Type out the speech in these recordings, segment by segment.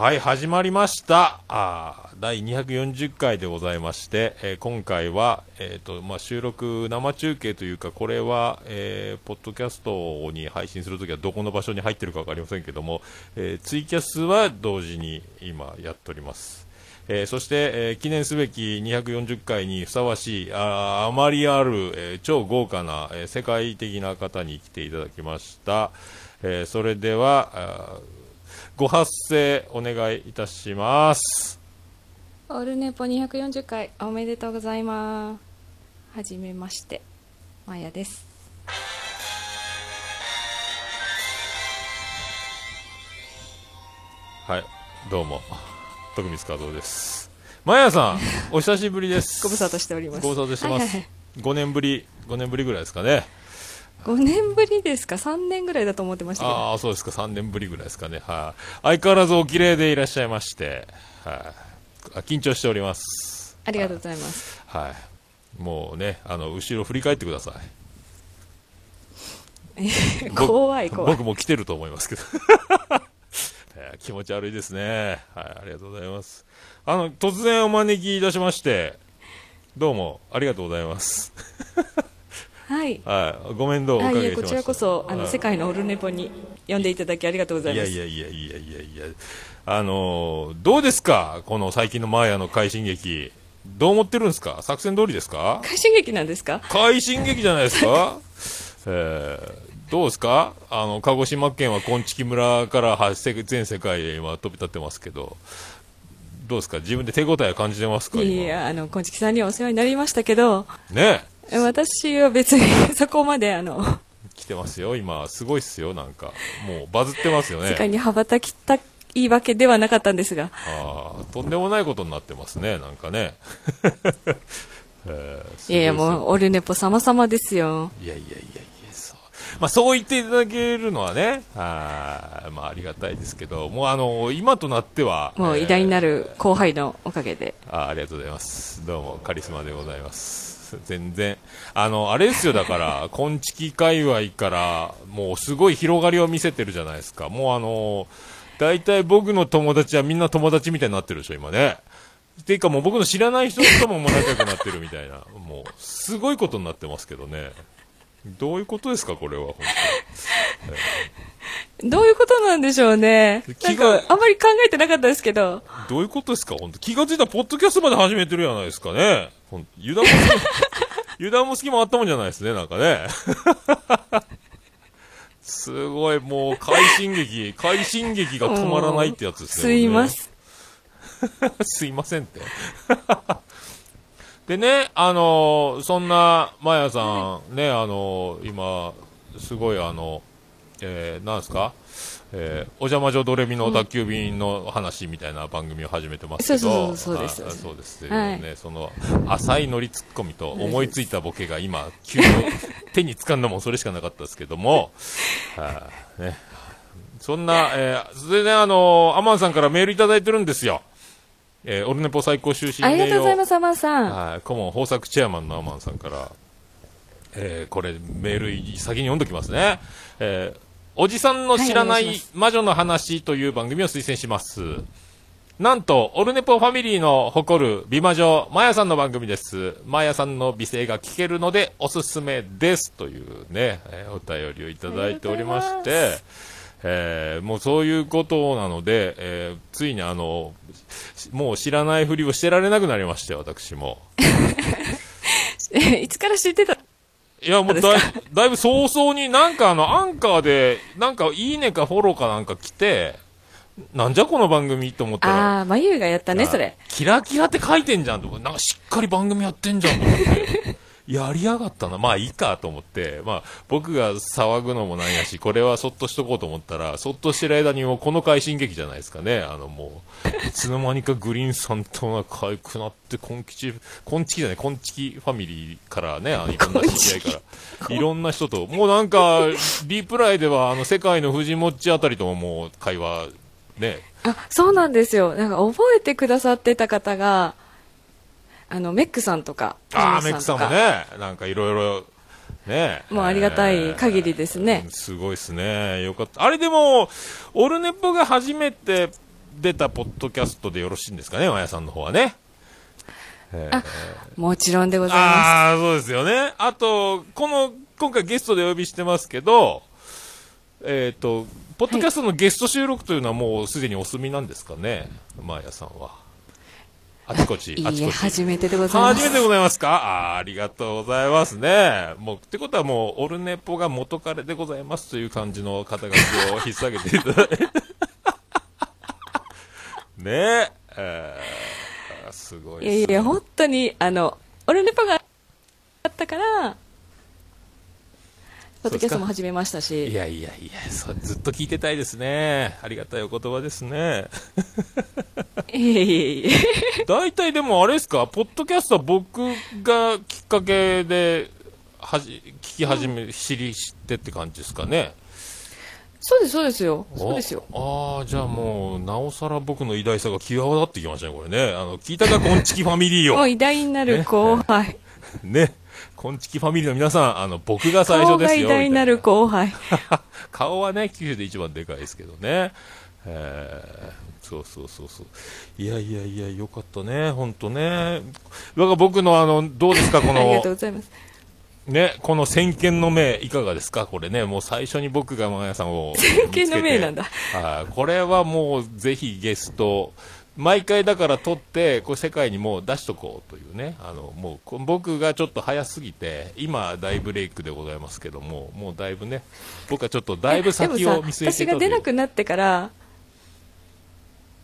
はい、始まりました。あ第240回でございまして、えー今回は、えーとまあ、収録、生中継というか、これは、えーポッドキャストに配信するときはどこの場所に入ってるか分かりませんけども、えーツイキャスは同時に今やっております。えーそして、えー記念すべき240回にふさわしい、ああまりある、えー超豪華な、え世界的な方に来ていただきました。えそれでは、ご発声お願いいたします。オールネポ240回おめでとうございます。はじめまして、まやです。はい、どうも、徳光和夫です。まやさん、お久しぶりです。ご無沙汰しております。ご無沙汰してます。はいはいはい5年ぶり、5年ぶりぐらいですかね。5年ぶりですか ?3 年ぐらいだと思ってましたけど。ああ、そうですか、3年ぶりぐらいですかね。はい、相変わらずお綺麗でいらっしゃいまして、はい、あ緊張しております。ありがとうございます。はい。もうね、あの、後ろ振り返ってください。怖い怖い。僕も来てると思いますけど。えー気持ち悪いですね。はい、ありがとうございます。あの、突然お招きいたしまして、どうもありがとうございます。はい。はい、ご面倒をおかけ。こちらこそ、あの、はい。世界のオールネポに呼んでいただきありがとうございいます。やいやいやいやいやいや、あのーどうですか？この最近のマーヤの快進撃。どう思ってるんですか？作戦通りですか？快進撃なんですか？快進撃じゃないですか？えー、どうですか？あの、鹿児島県は昆虫村から全世界へ今飛び立ってますけど、どうですか？自分で手応え感じてますか？今。いや、あの、こんちきさんにはお世話になりましたけど、ね私は別に そこまで、あの、来てますよ今、すごいっすよ、なんか。もうバズってますよね。世界に羽ばたきたいわけではなかったんですが、ああ、とんでもないことになってますね、なんかね。えーいやいや、もう、オルネポ様々ですよ。いやいやいやいや、そう。まあ、そう言っていただけるのはね、あーまあ、ありがたいですけど、もうあの、今となっては、もう偉大になる。る後輩のおかげで。あーありがとうございます。どうも、カリスマでございます。全然。あの、あれですよ、だから、昆虫界隈から、もうすごい広がりを見せてるじゃないですか。もうあの、大体僕の友達はみんな友達みたいになってるでしょ、今ね。っていうかもう僕の知らない人とももう仲良くなってるみたいな。もう、すごいことになってますけどね。どういうことですか、これは、本 どういうことなんでしょうね。なん気がか、あんまり考えてなかったですけど、当どういうことですか、本当気がついたらポッドキャストまで始めてるじゃないですかね。油断も隙も、油断も隙もあったもんじゃないですね、なんかね。すごい、もう、快進撃、快進撃が止まらないってやつですね。すいません。すいませんって。でね、あのーそんな、まやさん、ね、あのー今、すごいあの、えー、なんですか？えー、お邪魔女ドレミの宅急便の話みたいな番組を始めてますけど、そうですはいそうですね、はいその、浅いノリツッコミと思いついたボケが今、急に 手に掴んだもんそれしかなかったですけども、はい、ね、そんな、えー、それであのーアマンさんからメールいただいてるんですよ。えー、オルネポ最高終身ありがとうございす。ます、アマンさん。はい、顧問豊作チェアマンのアマンさんから、えー、これメール先に読んどきますね。えー、おじさんの知らなはい魔女の話という番組を推薦します。なんと、オルネポファミリーの誇る美魔女、マヤさんの番組です。マヤさんの美声が聞けるのでおすすめです。というね、えーお便りをいただいておりまして、えーもうそういうことなので、えーついにあの、もう知らないふりをしてられなくなりまして、私も。いつから知ってた？いや、もうだいだいぶ早々になんかあの、アンカーで、なんかいいねかフォローかなんか来て、なんじゃこの番組と思ったら、ああ、まゆがやったね、それ。キラキラって書いてんじゃんと思って、なんかしっかり番組やってんじゃんと思って、やりやがったな。まあいいかと思って、まあ僕が騒ぐのもなんやし、これはそっとしとこうと思ったら、そっとしてる間にもうこの快進撃じゃないですかね。あのもう、いつの間にかグリーンさんと仲良くなって、コンキチ、コンチキじゃない、コンチキファミリーからね、あのいろんな知り合いから、いろんな人と、もうなんか、リプライでは、あの、世界の藤もっちあたりとももう会話、ね、あ、そうなんですよ。なんか覚えてくださってた方が、あの、メックさんとか、ああ、メックさんもね、なんかいろいろ、ね。もうありがたい限りですねうんすごいですね。よかった。あれでも、オルネポが初めて出たポッドキャストでよろしいんですかね、まやさんの方はね。えーあもちろんでございまああ、そうですよね。あと、この、今回ゲストでお呼びしてますけど、えっ、と、ポッドキャストのゲスト収録というのはもうすでにお済みなんですかね、マーヤさんは。あちこち、あちこち。初めてでございます。初めてでございますか？あーありがとうございますね。もう、ってことはもう、オルネポが元彼でございますという感じの肩書きを引っ提げていただいて。ねえ、えーすごいです、ね。いやいや、本当に、あの、オルネポがあったから、ポッドキャストも始めましたいし、やいやいや、そうずっと聞いてたいですね。ありがたいお言葉ですね。いえいえいえ。大体でもあれですか、ポッドキャストは僕がきっかけで、はじ、聞き始め、知り知ってって感じですかね？そうです、そうですよ。そうですよ。おああ、じゃあもう、なおさら僕の偉大さが際立ってきましたね、これね。あの、聞いたか、こんちきファミリーを。もう偉大なる後輩。ね。こんちきファミリーの皆さん、あの、僕が最初ですよ。偉大なる後輩。顔はね、九州で一番でかいですけどね。えー、そうそうそうそう。いやいやいや、よかったね、ほんとね。だから僕のあの、どうですか、こありがのとう、ございます。ね、この先見の明、いかがですか、これね。もう最初に僕がマヤさんを。先見の明なんだ。はい、これはもうぜひゲスト、毎回だから撮って、これ世界にもう出しとこうというね、あのもうこ僕がちょっと早すぎて、今、大ブレイクでございますけども、もうだいぶね、僕はちょっとだいぶ先を見据えて私が出なくなってから、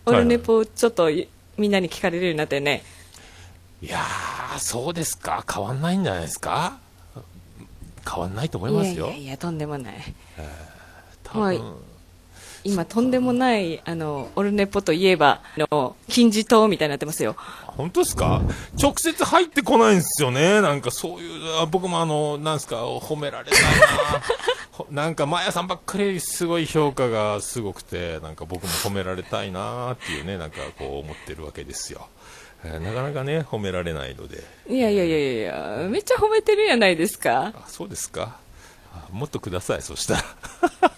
オはい。ルネポをちょっとみんなに聞かれるようになってね。いやー、そうですか、変わんないんじゃないですか、変わんないと思いいますよ、やいやいや、とんでもない。多はい。分今、とんでもない、あの、オルネポといえば、あの、金字塔みたいになってますよ。本当ですか？直接入ってこないんですよね。なんかそういう、あ僕もあの、なんすか、褒められたいな。ほ なんか、マヤさんばっかりすごい評価がすごくて、なんか僕も褒められたいなっていうね、なんかこう思ってるわけですよ。えーなかなかね、褒められないので。いやいやいやいやめっちゃ褒めてるやないですか。あ、そうですかあもっとください、そしたら。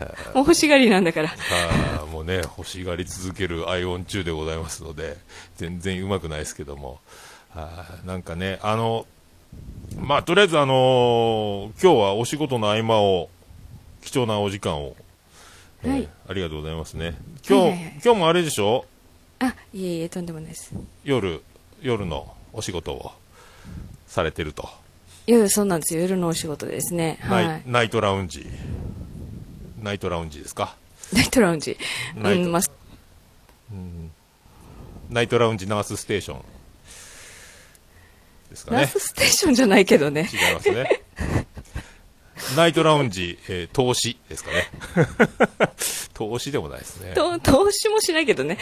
もう欲しがりなんだから。あーもうね、欲しがり続けるアイオン中でございますので、全然うまくないですけども、あーなんかね、あの、まあ、とりあえずあのー今日はお仕事の合間を、貴重なお時間を、えーはいありがとうございますね。今日、はいはいはい今日もあれでしょ？あ、いえいえ、とんでもないです。夜、夜のお仕事をされてると。夜、そうなんですよ。夜のお仕事ですね。はい。ナイトラウンジ。ナイトラウンジですか？ナイトラウンジ。ナイトうん、まあ、ナイトラウンジナースステーション。ですかね。ナースステーションじゃないけどね。違いますね。ナイトラウンジ、えー投資ですかね。投資でもないですね。と投資もしないけどね。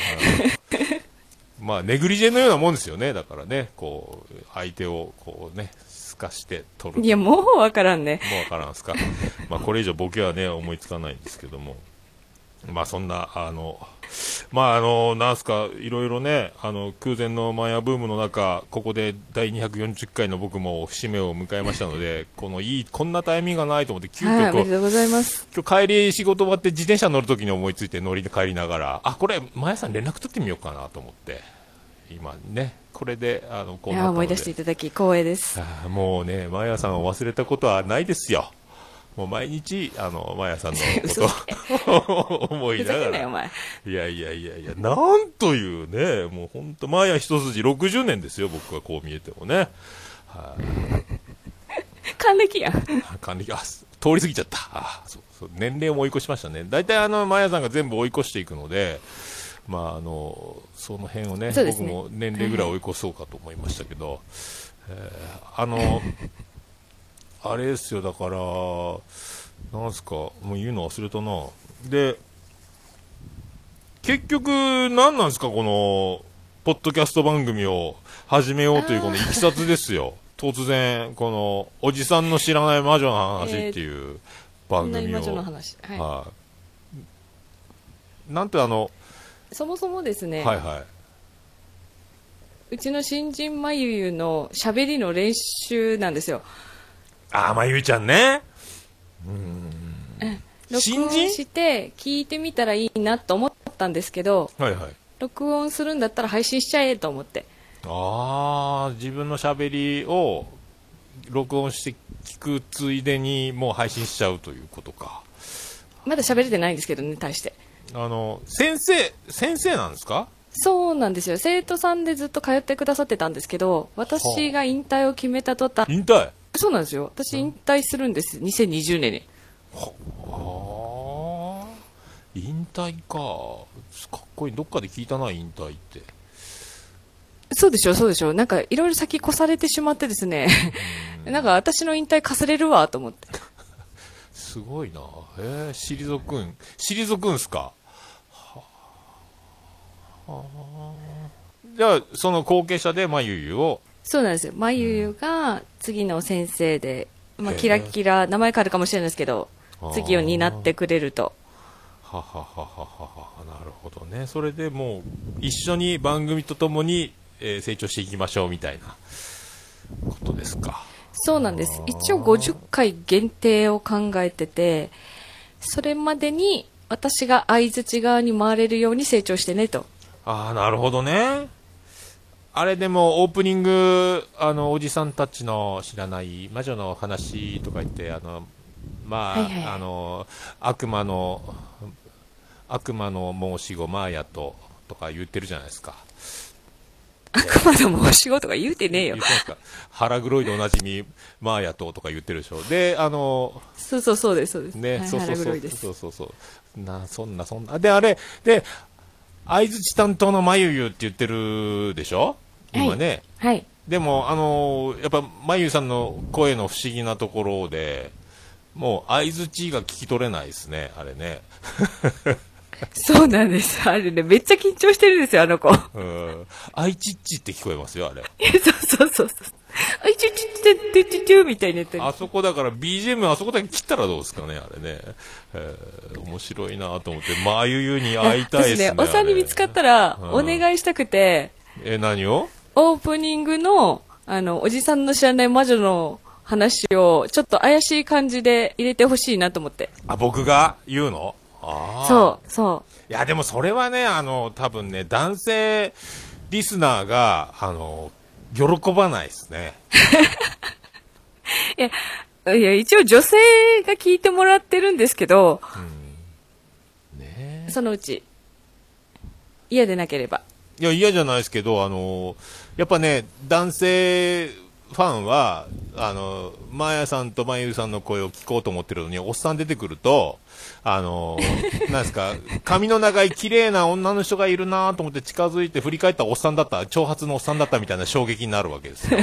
まあ、ネグリジェのようなもんですよね。だからね、こう、相手を、こうね、透かして取る。いや、もうわからんね。もうわからんすか？まあ、これ以上ボケはね、思いつかないんですけども。まあ、そんな、あの、まあ、あの、なんすか、いろいろね、あの、空前のマヤブームの中、ここで第240回の僕も節目を迎えましたので、このいい、こんなタイミングがないと思って、急遽でとうございます。今日帰り仕事終わって自転車乗るときに思いついて乗りで帰りながら、あ、これ、マヤさん連絡取ってみようかなと思って、今ね、これで、あの、こいう思い出していただき、光栄です。もうね、マヤさんを忘れたことはないですよ。もう毎日、あの、マヤさんの嘘こと を 思いながら。いやいやいやいや、なんというね、もう本当、マヤ一筋60年ですよ、僕はこう見えてもね。還暦やん。あ還暦、あ、通り過ぎちゃった。あそうそう年齢も追い越しましたね。大体あの、マヤさんが全部追い越していくので、まああの、その辺をね、ね僕も年齢ぐらい追い越そうかと思いましたけど、えーあの、あれですよ、だから、なんすか、もう言うの忘れたな。で、結局、何なんですか、この、ポッドキャスト番組を始めようというこのいきさつですよ。突然、この、おじさんの知らない魔女の話っていう番組を。女女の話。はい。はい。なんてあの、そもそもですね、はいはうちの新人まゆゆの喋りの練習なんですよ。い。あー、まゆいちゃんね。録新人？音して聞いてみたらいいなと思ったんですけどはいはい。録音するんだったら配信しちゃえと思ってああ、自分の喋りを録音して聞くついでにもう配信しちゃうということか。まだ喋れてないんですけどね対してあの、先生、先生なんですか？そうなんですよ。生徒さんでずっと通ってくださってたんですけど私が引退を決めた途端。引退？そうなんですよ。私引退するんです。2020年にああ、引退か。かっこいい。どっかで聞いたな、引退って。そうでしょそうでしょなんかいろいろ先越されてしまってですね。なんか私の引退かすれるわと思ってすごいな。えー、退くん。退くんすか？はあ。じゃあ、その後継者で、まゆゆを、そうなんですよまゆゆが次の先生で、まあ、へえキラキラ名前変わるかもしれないですけど次を担ってくれるとははははははなるほどね。それでもう、一緒に番組とともに、えー成長していきましょうみたいなことですか。そうなんです一応50回限定を考えててそれまでに私が相づち側に回れるように成長してねとああ、なるほどね。あれでもオープニング、あの、おじさんたちの知らない魔女の話とか言って、あの、まあ、はいはいあの、悪魔の、悪魔の申し子マーヤと、とか言ってるじゃないですか。悪魔の申し子とか言うてねえよ。腹黒いでおなじみ、マーヤととか言ってるでしょ。で、あの、そうそうそうですそうです、ね、はいそうそうそう。そうそうそう。なそんなそんな。であれで相づち担当のまゆゆって言ってるでしょ？今ね、はいでもあのやっぱまゆゆさんの声の不思議なところでもう相づちが聞き取れないですねあれねそうなんです。あれねめっちゃ緊張してるんですよあの子。うん。あいちっちって聞こえますよあれ。そうそうそうそう。あいちちちちちちちみたいになってる。あそこだから BGM あそこだけ切ったらどうですかねあれね、えー面白いなと思ってまゆゆに会いたいですね私ね。お産に見つかったらうんお願いしたくて、え何をオープニングの、あの、おじさんの知らない魔女の話を、ちょっと怪しい感じで入れてほしいなと思って。あ僕が言うのああそう、そいや、でもそれはね、あの、多分ね、男性リスナーが、あの、喜ばないですね。う。いや、いや、一応女性が聞いてもらってるんですけど、ねそのうち、嫌でなければ。いや、嫌じゃないですけど、あの、やっぱね、男性ファンは、あの、マーヤさんとマユユさんの声を聞こうと思ってるのに、おっさん出てくると、あの、なんですか、髪の長い綺麗な女の人がいるなと思って近づいて振り返ったらおっさんだった、長髪のおっさんだったみたいな衝撃になるわけですよ。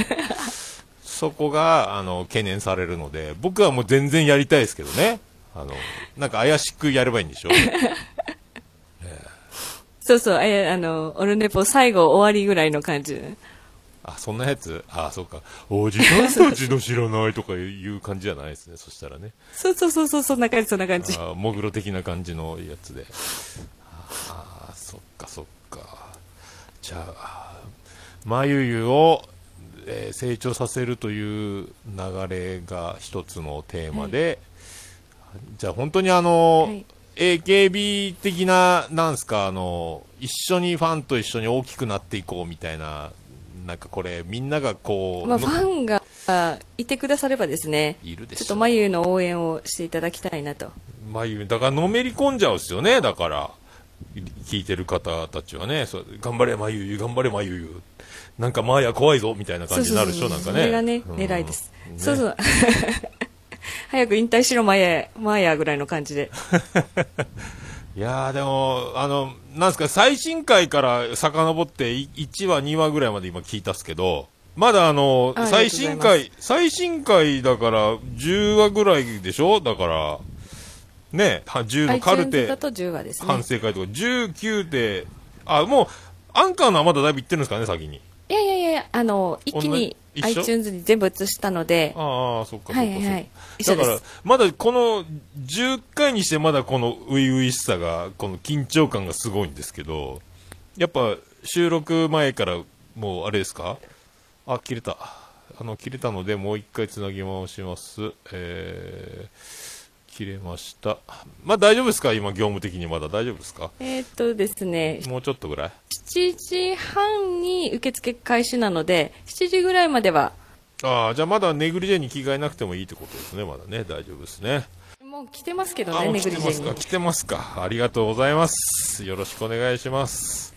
そこが、あの、懸念されるので、僕はもう全然やりたいですけどね。あの、なんか怪しくやればいいんでしょ そうそう、あやあの、オルネポ最後終わりぐらいの感じで。あ、そんなやつ？あ、そうか。おじさんたちの知らないとかいう感じじゃないですね。そしたらね。そうそうそうそう、そんな感じ、そんな感じ。あモグロ的な感じのやつで。ああ、そっかそっか。じゃあ、まゆゆを、えー成長させるという流れが一つのテーマで、じゃあ本当にあの、はい AKB 的な、なんすか、あの、一緒にファンと一緒に大きくなっていこうみたいな、なんかこれ、みんながこう、まあ、フのァンがあいてくださればですね、いるでしょちょっと眉の応援をしていただきたいなと。まゆだからのめり込んじゃうんですよね、だから、聞いてる方たちはね、そう頑張れまゆゆ、頑張れまゆゆ、なんかマーヤ怖いぞみたいな感じになるでしょ、なんかね。それがね、うん狙いです。ねそうそう。早く引退しろ、マヤ、マヤぐらいの感じで。いやーでも、あの、なんすか、最新回から遡ってい1話、2話ぐらいまで今聞いたっすけど、まだあの、あ最新回、最新回だから10話ぐらいでしょ？だから、ね、は10のカルテだ、と10話ですね反。省会とか、19で、あ、もう、アンカーのはまだだいぶ行ってるんですかね、先に。いやいやいや、あの、一気に iTunes に全部移したので、ああ、そっかそっかそっか。はいはいだからまだこの10回にしてまだこの初々しさが、この緊張感がすごいんですけど、やっぱ収録前からもうあれですか？あ、切れた。あの、切れたのでもう一回つなぎ直します。え切れました。まあ大丈夫ですか？今業務的にまだ大丈夫ですか？えーっとですね、もうちょっとぐらい？7時半に受付開始なので、7時ぐらいまでは、ああ、じゃあまだネグリジェに着替えなくてもいいってことですね。まだね。大丈夫ですね。もう来てますけどあ、ね、ネグリジェ来てますか？に。来てますか？ありがとうございます。よろしくお願いします。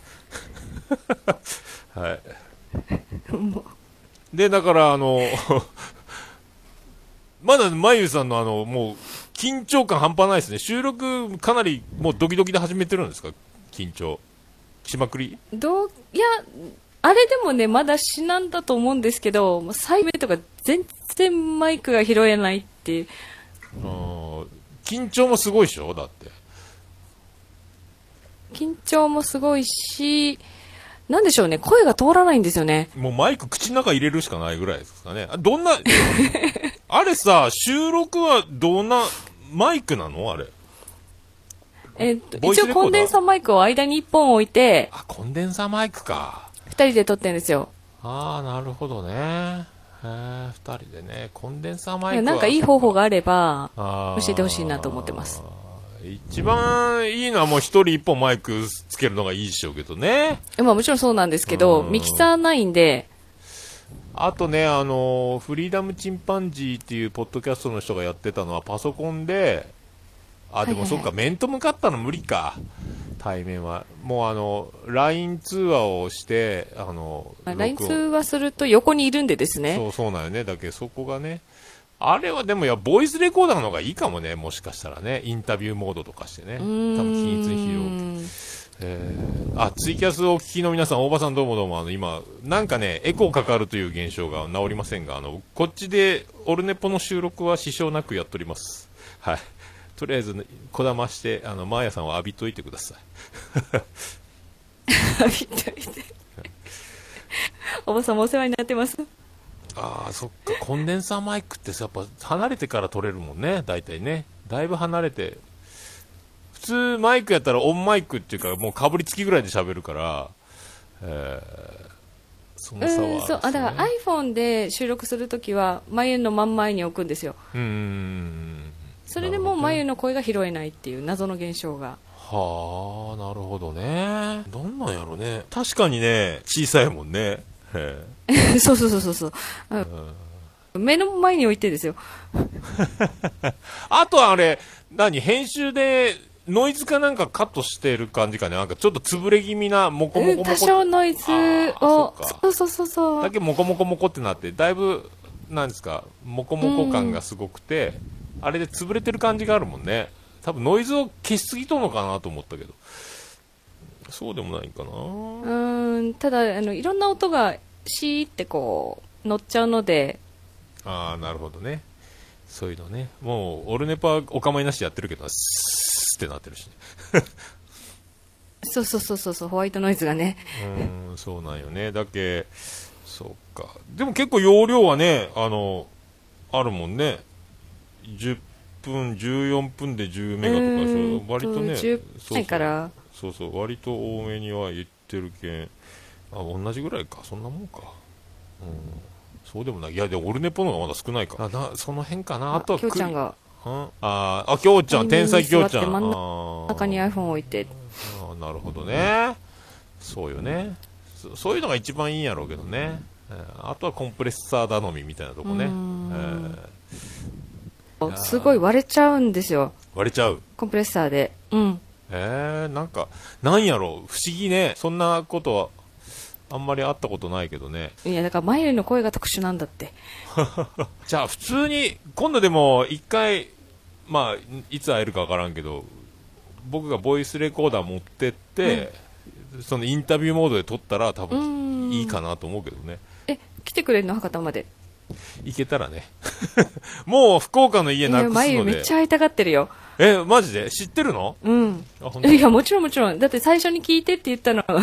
はい。もで、だから、あの、まだ、まゆさんのあの、もう、緊張感半端ないですね。収録、かなり、もうドキドキで始めてるんですか？緊張。しまくり？うどう、いや、あれでもね、まだ至難だと思うんですけど、最目とか全然マイクが拾えないっていう。あー緊張もすごいでしょ？だって。緊張もすごいし、なんでしょうね、声が通らないんですよね。もうマイク口の中入れるしかないぐらいですかね。あどんな、あれさ、収録はどんなマイクなの？あれ。えっと、ボイスレコーダー？一応コンデンサーマイクを間に1本置いて、あ、コンデンサーマイクか。2人で撮ってるんですよ。ああ、なるほどね。へえ、二人でね、コンデンサーマイクは。なんかいい方法があれば、教えてほしいなと思ってます。一番いいのはもう一人一本マイクつけるのがいいでしょうけどね。まあもちろんそうなんですけど、うんミキサーないんで、あとね、あの、フリーダムチンパンジーっていうポッドキャストの人がやってたのはパソコンで、あ、でもそっか、面と向かったの無理か。対面は。もうあの、LINE 通話をして、あの、まあ LINE 通話すると横にいるんでですね。そうそうなんよね。だけどそこがね、あれはでもいや、ボイスレコーダーの方がいいかもね、もしかしたらね。インタビューモードとかしてね。多分均一に拾う。えーあ、ツイキャスをお聞きの皆さん、大場さんどうもどうも、あの、今、なんかね、エコーかかるという現象が治りませんが、あの、こっちで、オルネポの収録は支障なくやっております。はい。とりあえず、こだまして、あの、マーヤさんを浴びといてください。見て見て おばさんもお世話になってます。ああ、そっか、コンデンサーマイクってさ、やっぱ離れてから撮れるもんね、大体ね。だいぶ離れて。普通マイクやったらオンマイクっていうか、もうかぶりつきぐらいで喋るから、えー、その差は、うん、そう。あ、だから iPhone で収録するときは、眉の真ん前に置くんですよ。うーん。それでも眉の声が拾えないっていう謎の現象が。はあ、なるほどね。どんなんやろね。確かにね、小さいもんね。へ そうそうそうそうそう。うん目の前に置いてですよ。えあとはあれ、何？編集で、ノイズかなんかカットしてる感じかね？なんかちょっと潰れ気味な、モコモコモコ。うん多少ノイズをそうそうそうそう。だけモコモコモコってなって、だいぶ、なんですか、モコモコ感がすごくて、あれで潰れてる感じがあるもんね。多分ノイズを消しすぎとんのかなと思ったけど。そうでもないかな。うーん、ただ、あの、いろんな音が、シーってこう、乗っちゃうので、ああ、なるほどね。そういうのね。もう、オルネパはお構いなしでやってるけど、スーってなってるしね。そうそうそうそうそう、ホワイトノイズがね。うーん、そうなんよね。だけ、そうか。でも結構容量はね、あの、あるもんね。10分、14分で10メガとか割とね、10そうないから、そうそう、割と多めには言ってるけん。あ、同じぐらいか。そんなもんか。うん。そうでもない。いや、でも、オルネポの方がまだ少ないか。あな、その辺かな。あとはきょうちゃんがうんあーあ、きょうちゃん、天才きょうちゃん。真ん中に iPhone を置いて、あーなるほどね。そうよねそ。そういうのが一番いいんやろうけどね。えーあとはコンプレッサー頼みみたいなとこね。えうーんーすごい割れちゃうんですよ。割れちゃう。コンプレッサーで。うん。えー、なんか、なんやろう、不思議ね。そんなことは、あんまりあったことないけどね。いや、だから、眉の声が特殊なんだって。じゃあ、普通に、今度でも、一回、まあ、いつ会えるかわからんけど、僕がボイスレコーダー持ってって、そのインタビューモードで撮ったら多分んいいかなと思うけどね。え、来てくれるの博多まで？行けたらね。もう福岡の家なくすの眉めっでち。ゃ会いたがってるよ。え、マジで？知ってるの？うん。いや、もちろんもちろん。だって最初に聞いてって言ったのは、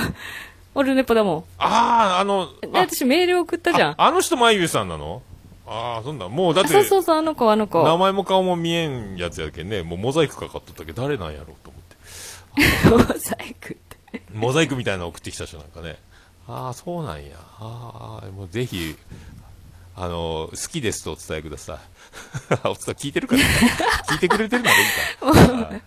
オルネポだもああ、あの、私メール送ったじゃん。ああの人まゆゆさんなの？ああ、そんだ。もうだっあて、そうそうそう、あの子、あの子。名前も顔も見えんやつやけんね、もうモザイクかかっとったけど、誰なんやろうと思って。モザイクって。モザイクみたいなの送ってきた人なんかね。ああ、そうなんや。ああ、もうぜひ、あの、好きですとお伝えください。お伝え聞いてるから、ね、聞いてくれてるならいいか。はい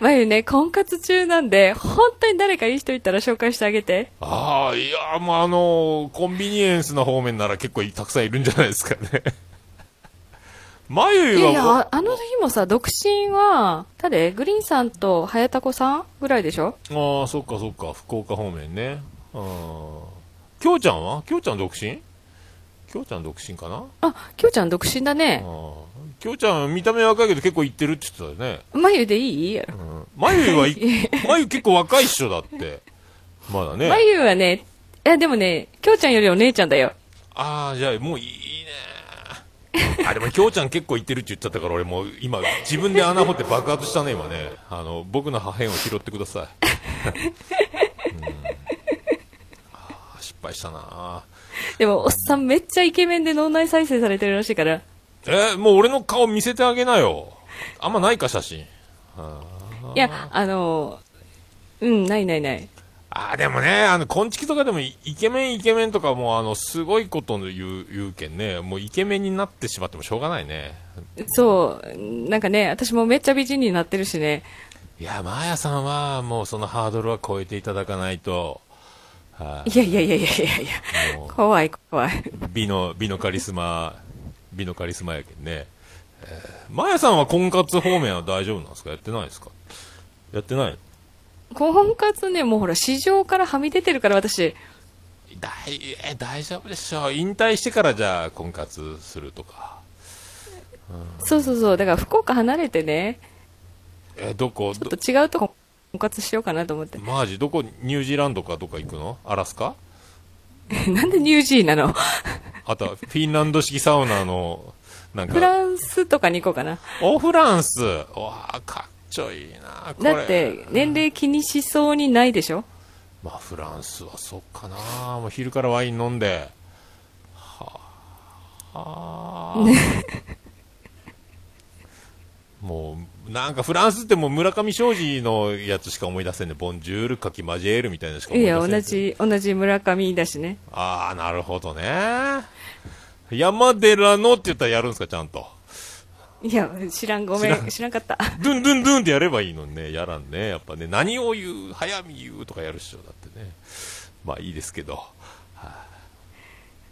まゆね、婚活中なんで、本当に誰かいい人いたら紹介してあげて。ああ、いや、もうあの、コンビニエンスな方面なら結構たくさんいるんじゃないですかね。まゆは、いやいや、あの日もさ、独身は、誰グリーンさんと早田子さんぐらいでしょああ、そっかそっか、福岡方面ね。うん。きょうちゃんはきょうちゃん独身きょうちゃん独身かな？あ、きょうちゃん独身だね。きょうちゃん見た目若いけど結構行ってるって言ってたよね。まゆでいい？やろ。まゆはい、まゆ結構若いっしょだって。まだね。まゆはね、いやでもね、きょうちゃんよりお姉ちゃんだよ。ああ、じゃあもういいね。あ、でもきょうちゃん結構行ってるって言っちゃったから俺もう今自分で穴掘って爆発したね今ね。あの、僕の破片を拾ってください。うんあー失敗したな でも、おっさんめっちゃイケメンで脳内再生されてるらしいから。えーもう俺の顔見せてあげなよ。あんまないか写真。いや、あの、うん、ないないない。ああ、でもね、あの、こんちきとかでもイイケメンイケメンとかもうあの、すごいこと言う、言うけんね。もうイケメンになってしまってもしょうがないね。そう、なんかね、私もめっちゃ美人になってるしね。いや、マーヤさんはもうそのハードルは超えていただかないと、はい。やいやいやいやいやいや、も怖い怖い。う美の、美のカリスマ、美のカリスマやけんね。えー、マーヤさんは婚活方面は大丈夫なんですか？やってないですか？やってない婚活ね、もうほら、市場からはみ出てるから私、大え大丈夫でしょう。引退してからじゃあ婚活するとか。そうそうそう、だから福岡離れてね、え、どこ？ちょっと違うとこ婚活しようかなと思って。マジ？どこ？ニュージーランドかどっか行くの？アラスカ？なんでニュージーなの？あとはフィンランド式サウナの、なんか、フランスとかに行こうかな。おフランスわあ、かっちょいいなこれだって、年齢気にしそうにないでしょ？まあフランスはそっかなもう昼からワイン飲んで。はあ。はあ。もう、なんかフランスってもう村上庄司のやつしか思い出せんね。ボンジュール、カキマジェールみたいなのしか思いいや、出せん。同。じ、同じ村上だしね。ああ、なるほどね。山寺のって言ったらやるんですか、ちゃんと。いや、知らん、ごめんん、知らんかった。ドゥンドゥンドゥンってやればいいのにね、やらんね。やっぱね、何を言う、早見言うとかやるっしょ、だってね。まあいいですけど。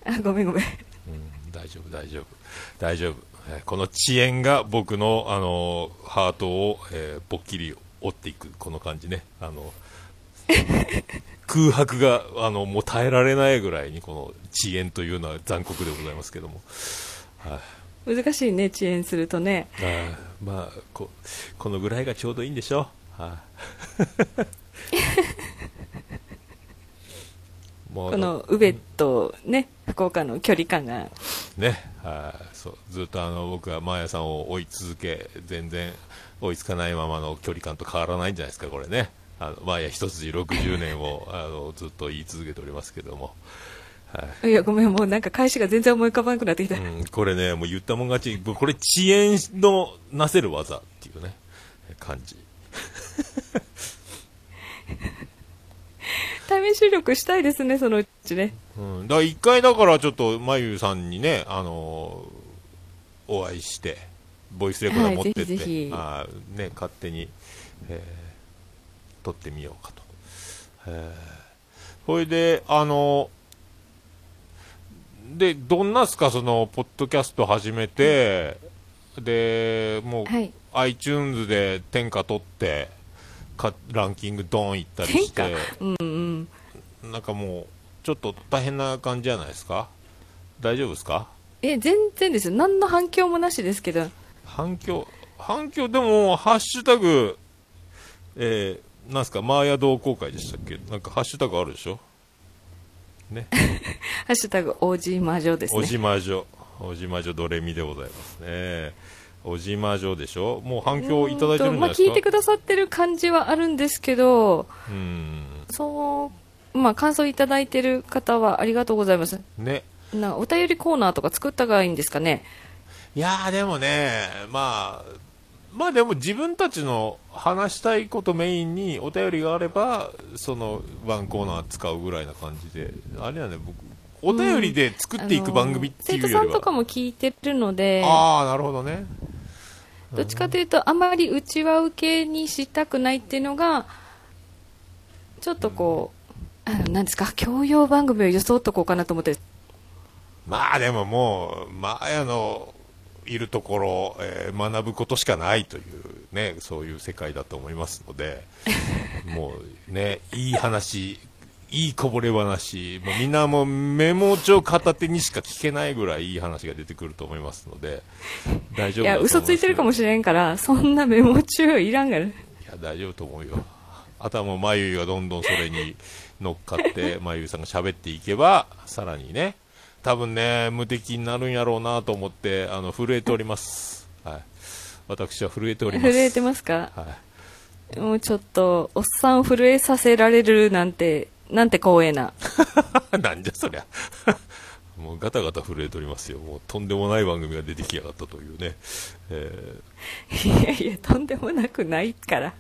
あ、ごめんごめん。うん、大丈夫、大丈夫。大丈夫。えーこの遅延が僕の、あのーハートを、えー、ぼっきり折っていく、この感じね。あの、空白が、あの、もう耐えられないぐらいに、この遅延というのは残酷でございますけども。はい。難しいね、遅延するとね。あーまあこ、このぐらいがちょうどいいんでしょう。はい。この宇部とね、福岡の距離感が。ね、はいそうずっとあの僕はマーヤさんを追い続け、全然追いつかないままの距離感と変わらないんじゃないですか、これね。あのマーヤ一筋60年を あのずっと言い続けておりますけども。はいいや、ごめん、もうなんか返しが全然思い浮かばなくなってきた。うん、これね、もう言ったもん勝ち、これ遅延のなせる技っていうね、感じ。対面収録したいですね、そのうちね。うん、だ一回だからちょっと、まゆさんにね、あのーお会いして、ボイスレコーダー持ってって、はいぜひぜひあーね、勝手に、えー撮ってみようかと。えー、ほいで、あので、どんなっすか、その、ポッドキャスト始めて、で、もう、はい。iTunes で天下取って、かランキングドーン行ったりして、天うんうん。なんかもう、ちょっと大変な感じじゃないですか？大丈夫ですか？え、全然ですよ。何の反響もなしですけど。反響、反響、でも、ハッシュタグ、えー、なんすか、マーヤ同好会でしたっけ？なんかハッシュタグあるでしょ？ね。ハッシュタグ、王子魔女ですおね。じまじょ、おじまじょドレミでございますね。おじまじょでしょ？もう反響いただいてるんじゃないまあ、ですか？聞いてくださってる感じはあるんですけど、うん。そう、まあ、感想いただいてる方はありがとうございます。ね。な、お便りコーナーとか作った方がいいんですかね？いやーでもね、まあ、まあでも自分たちの話したいことメインにお便りがあれば、そのワンコーナー使うぐらいな感じで、あれはね、僕、お便りで作っていく番組っていうよりは。生徒さんとかも聞いてるので、ああ、なるほどね。どっちかというと、あまりうちわ受けにしたくないっていうのが、ちょっとこう、あの、なんですか、教養番組を装っとこうかなと思って、まあでももう、まあやの、いるところ、えー学ぶことしかないというね、そういう世界だと思いますので、もうね、いい話、いいこぼれ話、もうみんなもうメモ帳片手にしか聞けないぐらいいい話が出てくると思いますので、大丈夫いや、嘘ついてるかもししれんから、そんなメモ中いらんがら。いや、大丈夫と思うよ。あとはもう、まゆゆがどんどんそれに乗っかって、まゆゆさんが喋っていけば、さらにね、多分ね、無敵になるんやろうなと思って、あの、震えております。はい。私は震えております。震えてますか？はい。もうちょっと、おっさんを震えさせられるなんて、なんて光栄な。なんじゃそりゃ。もうガタガタ震えておりますよ。もうとんでもない番組が出てきやがったというね。えいやいや、とんでもなくないから。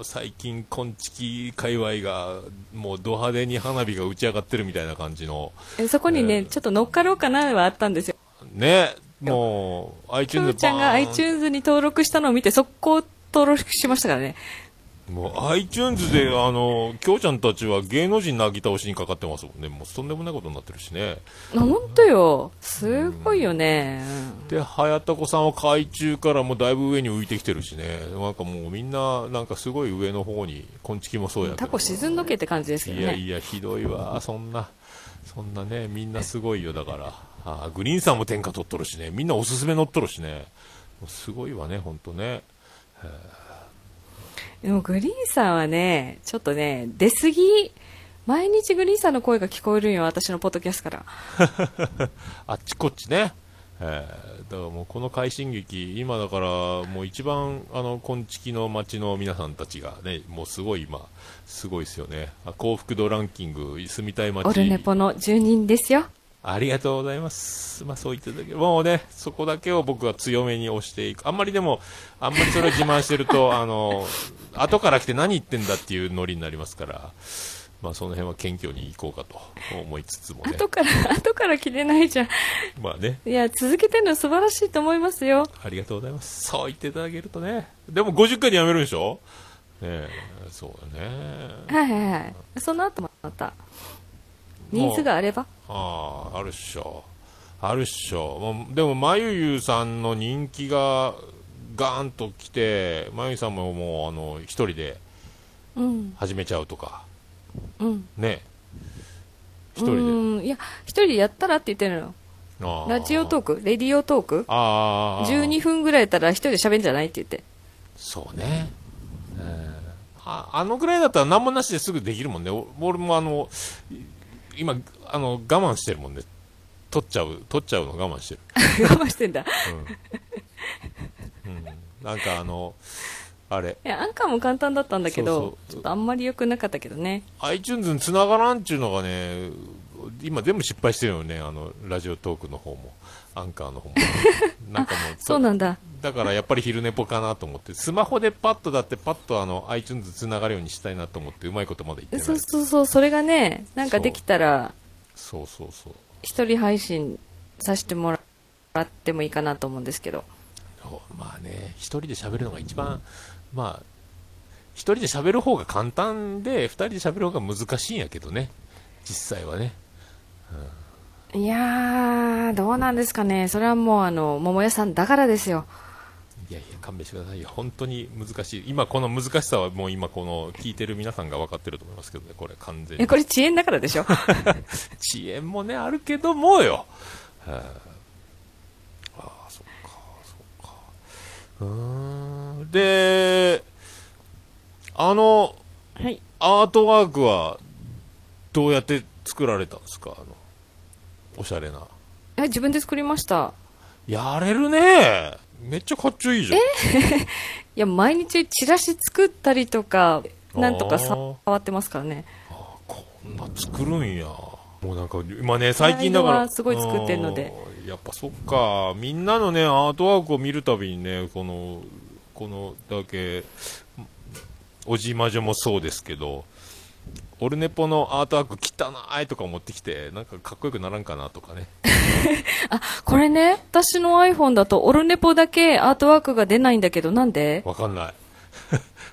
ー最近、こんちき界隈が、もうド派手に花火が打ち上がってるみたいな感じの、えそこにね、えーちょっと乗っかろうかなはあったんですよ。ね、もう、iTunes うちゃんが iTunes に登録したのを見て、速攻登録しましたからね。もう iTunes で、あの、きょうちゃんたちは芸能人なぎ倒しにかかってますもんね。もうとんでもないことになってるしね。ほんとよ。すごいよね。で、はやたこさんは海中からもうだいぶ上に浮いてきてるしね。なんかもうみんな、なんかすごい上の方に、こんちきもそうや。タコ沈んどけって感じですけどね。いやいや、ひどいわ。そんな、そんなね、みんなすごいよ、だから。あーグリーンさんも天下取っとるしね。みんなおすすめ乗っとるしね。すごいわね、ほんとね。でもグリーンさんはね、ちょっとね、出過ぎ。毎日グリーンさんの声が聞こえるんよ、私のポッドキャストから。あっちこっちね。えーだからもうこの快進撃、今だからもう一番、あの、こんちきの町の皆さんたちがね、もうすごい今、すごいですよね。あ幸福度ランキング、住みたい町。オルネポの住人ですよ。ありがとうございます。まあそう言っていただける。もうね、そこだけを僕は強めに押していく。あんまりでも、あんまりそれを自慢してると、あの、後から来て何言ってんだっていうノリになりますから、まあその辺は謙虚にいこうかと思いつつもね。後から、後から切れないじゃん。まあね、いや、続けてるの素晴らしいと思いますよ。ありがとうございます。そう言っていただけるとね。でも50回でやめるんでしょ？ねえ、そうだね。はいはいはい。その後また、ニーズがあれば。ああ、あるっしょ。あるっしょ。もうでも、まゆゆさんの人気がガーンと来て、まゆゆさんももう、あの、一人でうん。始めちゃうとか、うん。ね。一う人で。ん。いや、一人でやったらって言ってるの。あラジオトーク？クレディオトーク？ああ。12分ぐらいやったら一人で喋んじゃないって言って。そうね。えーああのぐらいだったら何もなしですぐできるもんね。お俺もあの、い今、あの、我慢してるもんね。取っちゃう、取っちゃうの我慢してる。我慢してんだ。うん。うん、なんかあの、あれ、いや、アンカーも簡単だったんだけど、そうそうちょっとあんまり良くなかったけどね。iTunes に繋がらんっていうのがね、今全部失敗してるよね、あの、ラジオトークの方も、アンカーの方も。なんかもう、そうなんだ。だからやっぱり昼寝ぽかなと思って、スマホでパッとだってパッとあの、iTunes 繋がるようにしたいなと思って、うまいことまだ言ってない。そうそうそう、それがね、なんかできたら、そうそうそう。一人配信させてもらってもいいかなと思うんですけど。まあね、一人で喋るのが一番、まあ、一人で喋る方が簡単で、二人で喋る方が難しいんやけどね、実際はね。いやー、どうなんですかね。それはもう、あの、桃屋さんだからですよ。いやいや、勘弁してくださいよ。本当に難しい。今この難しさはもう今この聞いてる皆さんが分かってると思いますけどね、これ完全え、に。これ遅延だからでしょ？遅延もね、あるけどもよ。はあ、ああ、そっか、そっか。うーん。で、あの、はい。アートワークはどうやって作られたんですか？あの、おしゃれな。え、自分で作りました。やれるねめっちゃかっちょいいじゃん。いや、毎日チラシ作ったりとか、なんとかさあー変わってますからね。こんな作るんや。もうなんか、今ね、最近だから。すごい作ってんのでうん。やっぱそっか。みんなのね、アートワークを見るたびにね、この、このだけ、おじまじょもそうですけど、オルネポのアートワーク汚いとか持ってきて、なんかかっこよくならんかなとかね。あ、これね、私の iPhone だとオルネポだけアートワークが出ないんだけど、なんで？わかんない。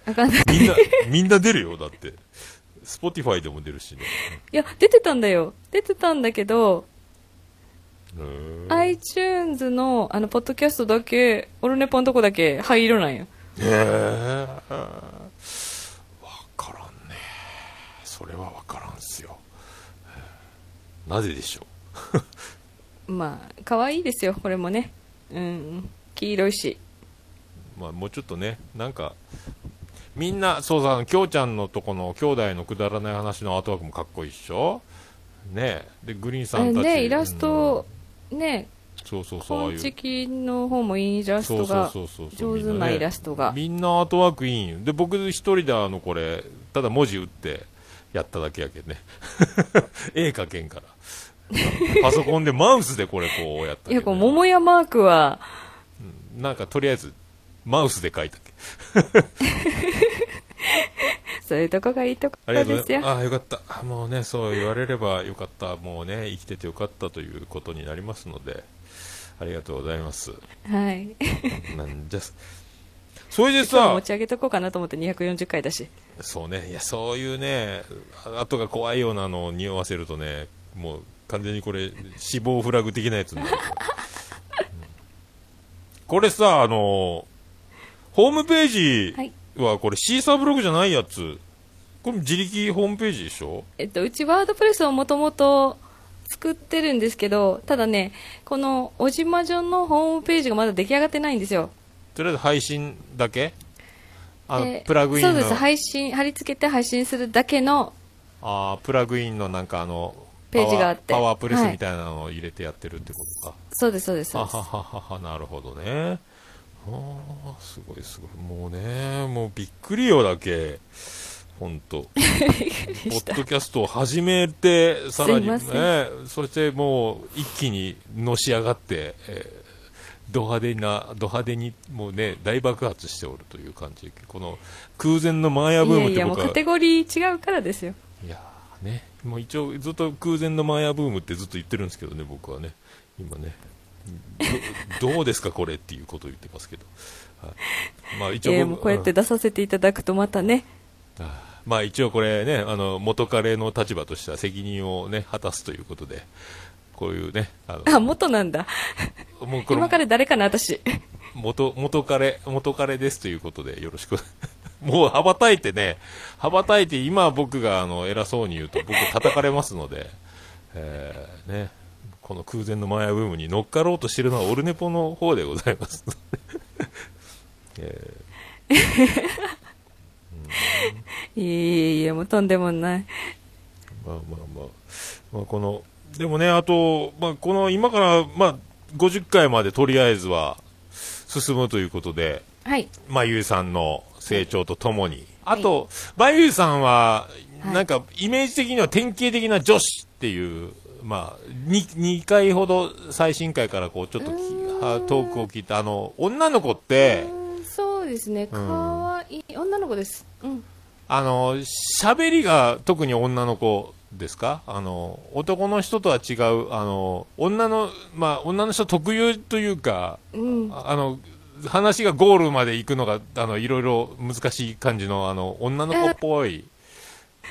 わかんない。みんな、みんな出るよ、だって。 Spotify でも出るしね。いや、出てたんだよ。出てたんだけど、iTunes の、あの、ポッドキャストだけ、オルネポのとこだけ灰色なんよ。へえ。わからんね。それはわからんすよ。なぜでしょ まあ、可愛いですよ、これもね。うん。黄色いし。う。まあ、もうちょっとね、なんか、みんな、そうさ、きょうちゃんのとこの兄弟のくだらない話のアートワークもかっこいいっしょ？ねえ。で、グリーンさんたち。ね、イラスうんト、ね、そうそうそう、ああいう。本チキの方もイラストがそうそうそうそう上手なイラストが。みんなアートワークいいんよで僕一人であのこれただ文字打ってやっただけやけんね。絵描けんから。パソコンでマウスでこれこうやったいや、こう、桃屋マークは、なんかとりあえずマウスで描いたけん。そういうとこがいいとこですよ。ああよかった。もうねそう言われればよかった。もうね生きててよかったということになりますのでありがとうございます。はい。なんじゃそれでさ持ち上げとこうかなと思って240回だし。そうね、いや、そういうね、あ後が怖いようなのを匂わせるとね、もう完全にこれ、死亡フラグ的なやつになるうん。これさ、あの、ホームページはこれシーサーブログじゃないやつ、これ自力ホームページでしょ？えっと、うちワードプレスをもともと作ってるんですけど、ただね、このおじまじょのホームページがまだ出来上がってないんですよ。とりあえず配信だけ？あの、えープラグインの、そうです。配信、貼り付けて配信するだけの、あープラグインのなんかあの、ページがあって。パワープレスはい。みたいなのを入れてやってるってことか。そうです、そうです。そうですはははははなるほどね。あーすごいすごい。もうねもうびっくりよだけ。本当 ポッドキャストを始めてさらにねそしてもう一気にのし上がって、えード派手なド派手にもうね大爆発しておるという感じ。この空前のマーヤブームっいやいや、もうカテゴリー違うからですよ。いやーね、もう一応ずっと空前のマーヤブームってずっと言ってるんですけどね、僕はね、今ね、ど どうですか、これっていうことを言ってますけど、はい、まあ一応えー、僕もうこうやって出させていただくとまたね、まあ一応これね、あの元彼の立場としては責任をね、果たすということで、こういうね、あのあ、元なんだ。もうこれ今から誰かな、私。元元彼、元彼ですということでよろしく。もう羽ばたいてね、羽ばたいて今僕があの偉そうに言うと僕叩かれますので、えーね、この空前のマヤブームに乗っかろうとしてるのはオルネポの方でございます。え いえいえいえ、もうとんでもない。ーまあまあまあ、まあ、この、でもね、あと、まあ、この今から、まあ、50回までとりあえずは進むということで、はい。まゆゆさんの成長とともに。あと、まゆゆさんは、はいなんか、イメージ的には典型的な女子っていう、まあ、2, 2回ほど最新回からこう、ちょっとトークを聞いた、あの、女の子って、うんそうですね、かわいい、女の子です。うん。あの、喋りが特に女の子ですか？あの、男の人とは違う、あの、女の、まあ、女の人特有というか、うん。あの、話がゴールまで行くのが、あの、いろいろ難しい感じの、あの、女の子っぽい、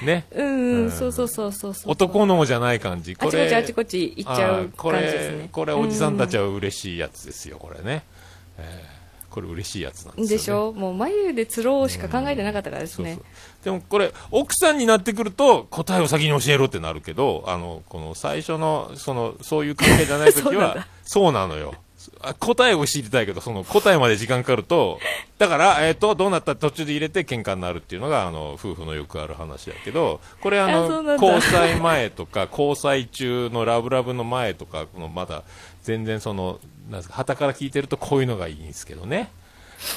ね、うん、うんそうそうそうそうそう。男のじゃない感じ。あちこちあちこち行っちゃう感じですれね。、これおじさんたちは。は嬉しいやつですよ、これね。えーこれ嬉しいやつなんですよ、ね。でしょ？もう眉で釣ろうしか考えてなかったからですねそうそう。でもこれ、奥さんになってくると、答えを先に教えろってなるけど、あの、この最初の、その、そういう関係じゃないとき そうなんはだ、そうなのよ。あ答えを知りたいけど、その答えまで時間かかると、だから、えっ、と、どうなったら途中で入れて喧嘩になるっていうのが、あの、夫婦のよくある話だけど、これあの、交際前とか、交際中のラブラブの前とか、このまだ、全然その、なんですか、旗から聞いてるとこういうのがいいんですけどね。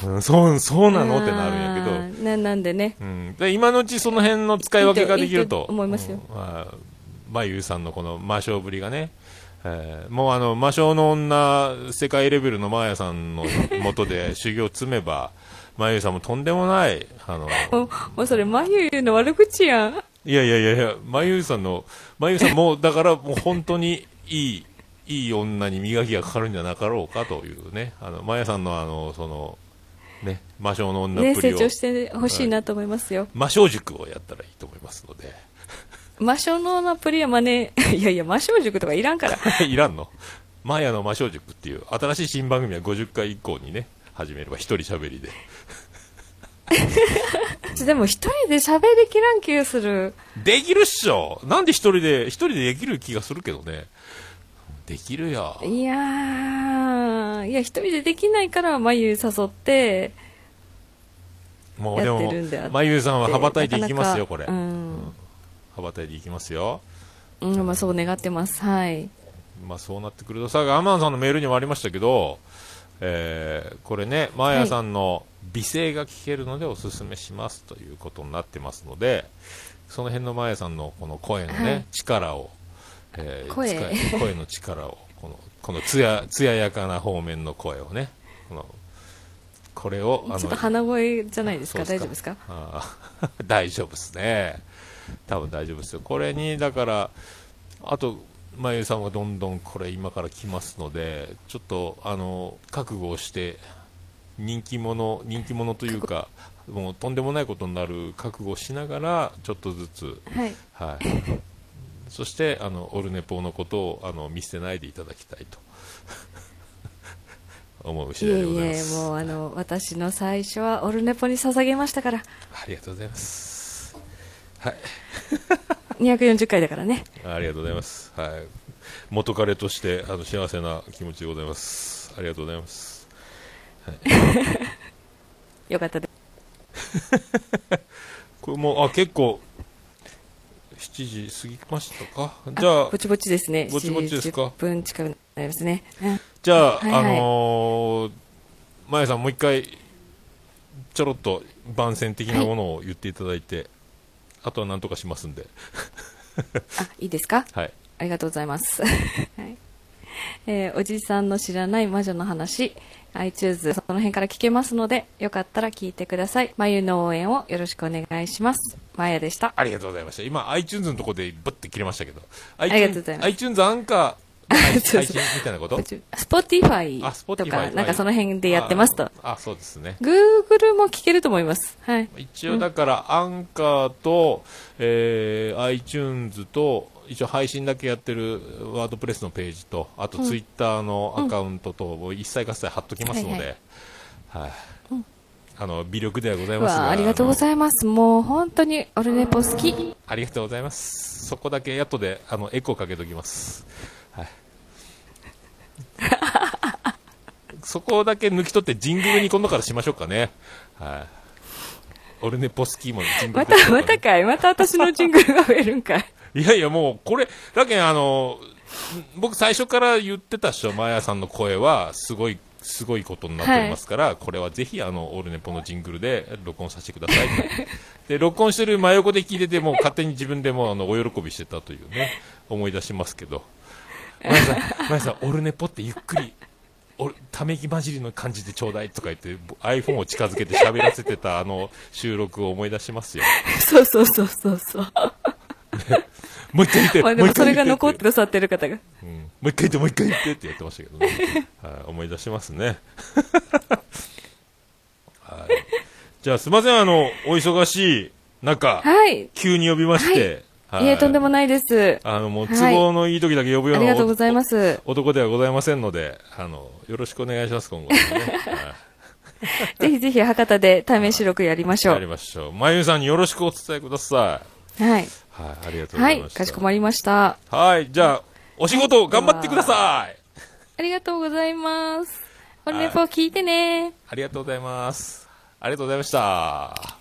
うん、そう、そうなの？ってなるんやけど、ななんでね。うん、で今のうちその辺の使い分けができるといいと思いますよ。うん。まあ、まゆうさんのこの魔性ぶりがね、えーもうあの魔性の女世界レベルのマーヤさんのもとで修行を積めばまゆうさんもとんでもないあの もう、それ眉の悪口やん。いいやいやいやいや、まゆゆさんの、まゆゆさんも、だからもう本当にいい、いい女に磨きがかかるんじゃなかろうかというね、あの、まやさんのあの、その、ね、魔性の女ね、っぷりを、成長してほしいなと思いますよ。魔性塾をやったらいいと思いますので。魔性のナプリは真似、いやいや、魔性塾とかいらんから。いらんの？マヤの魔性塾っていう新しい新番組は50回以降にね、始めれば一人喋りで。でも一人で喋りきらん気がする。できるっしょなんで一人で、一人でできる気がするけどね。できるよ。いやー、いや、一人でできないから、眉誘って、もうでもまゆうさんは羽ばたいていきますよ、これ。うん。羽ばたいていきますよ。うん、まあそう願ってます。はい。まあそうなってくると、さあ、アマンさんのメールにもありましたけど、えーこれね、マーヤさんの美声が聞けるのでおすすめしますということになってますので、その辺のマーヤさんのこの声のね、はい力を、えー声声の力を、この、このつや、つややかな方面の声をね、この、これを、ちょっと鼻声じゃないですか？そう大丈夫ですか？あー 大丈夫ですね。多分大丈夫ですよ。これに、だから、あと、まゆさんはどんどんこれ今から来ますので、ちょっと、あの、覚悟をして、人気者、人気者というか、もうとんでもないことになる覚悟をしながら、ちょっとずつ、はい。はい。そして、あの、オルネポのことを、あの、見捨てないでいただきたいと。思う次いえい第でございまえ、す。もうあの、私の最初はオルネポに捧げましたから。ありがとうございます。はい。240回だからね。ありがとうございます。はい。元彼として、あの、幸せな気持ちでございます。ありがとうございます。よかったです。これもう、あ、結構、7時過ぎましたか？じゃあぼ、ちぼちですね。ぼちぼちですか？10分近くなりますね。うんじゃあ、はいはいあのー、まやさんもう一回、ちょろっと番宣的なものを言っていただいて、あとは何とかしますんで。あ、いいですか？はい。ありがとうございます。はいえーおじさんの知らない魔女の話、iTunes、その辺から聞けますので、よかったら聞いてください。まゆの応援をよろしくお願いします。まやでした。ありがとうございました。今、iTunes のとこでブッて切れましたけど。ありがとうございます iTunes アンカー、配信みたいなこと？ Spotify とか、なんかその辺でやってますと。ああ、そうですね。Google も聞けると思います。はい。一応だから、アンカーと、えー、iTunes と、一応配信だけやってるワードプレスのページと、あとツイッターのアカウントと、もう一切合切貼っときますので、はい、あの、微力ではございうますが、わありがとうごいざいます。もう本当にオルネポ好き。ありがとうございます。そこだけ後で、あの、エコーかけときます。はい。そこだけ抜き取ってジングルに今度からしましょうかね。はい。オルネポスキーもジングルまた、またかいまた私のジングルが増えるんかい いやいや、もう、これ、だけんあの、僕最初から言ってたっしょ、マーヤさんの声は、すごい、すごいことになっておりますから、これはぜひ、あの、オールネポのジングルで録音させてくださいと。で、録音してる真横で聞いてても、勝手に自分でも、あの、お喜びしてたというね、思い出しますけど。マーヤさん、マーヤさん、オルネポってゆっくり、おため息混じりの感じでちょうだいとか言って、iPhone を近づけて喋らせてたあの収録を思い出しますよ。そうそうそうそうそう。もう一回言って、まあでもそれが残っててくださってる方が。うんもう一回言って、もう一回言ってってやってましたけどね。はい、思い出しますね。はい。じゃあ、すいません、あの、お忙しい中、はい。急に呼びまして、はいえ、とんでもないです。あの、もう、はい都合のいい時だけ呼ぶようなありがとうござい男ます。男ではございませんので、あの、よろしくお願いします、今後もね。はい ぜひぜひ博多で対面収録やりましょやりう。ましょう。まゆみさんによろしくお伝えくださはい。い。はい、ありがとうごはい。ざいました。かしこまりました。はい、じゃあ、お仕事頑張ってください。ありがとうございます。オルネポ聞いてね。ありがとうございます。ありがとうございました。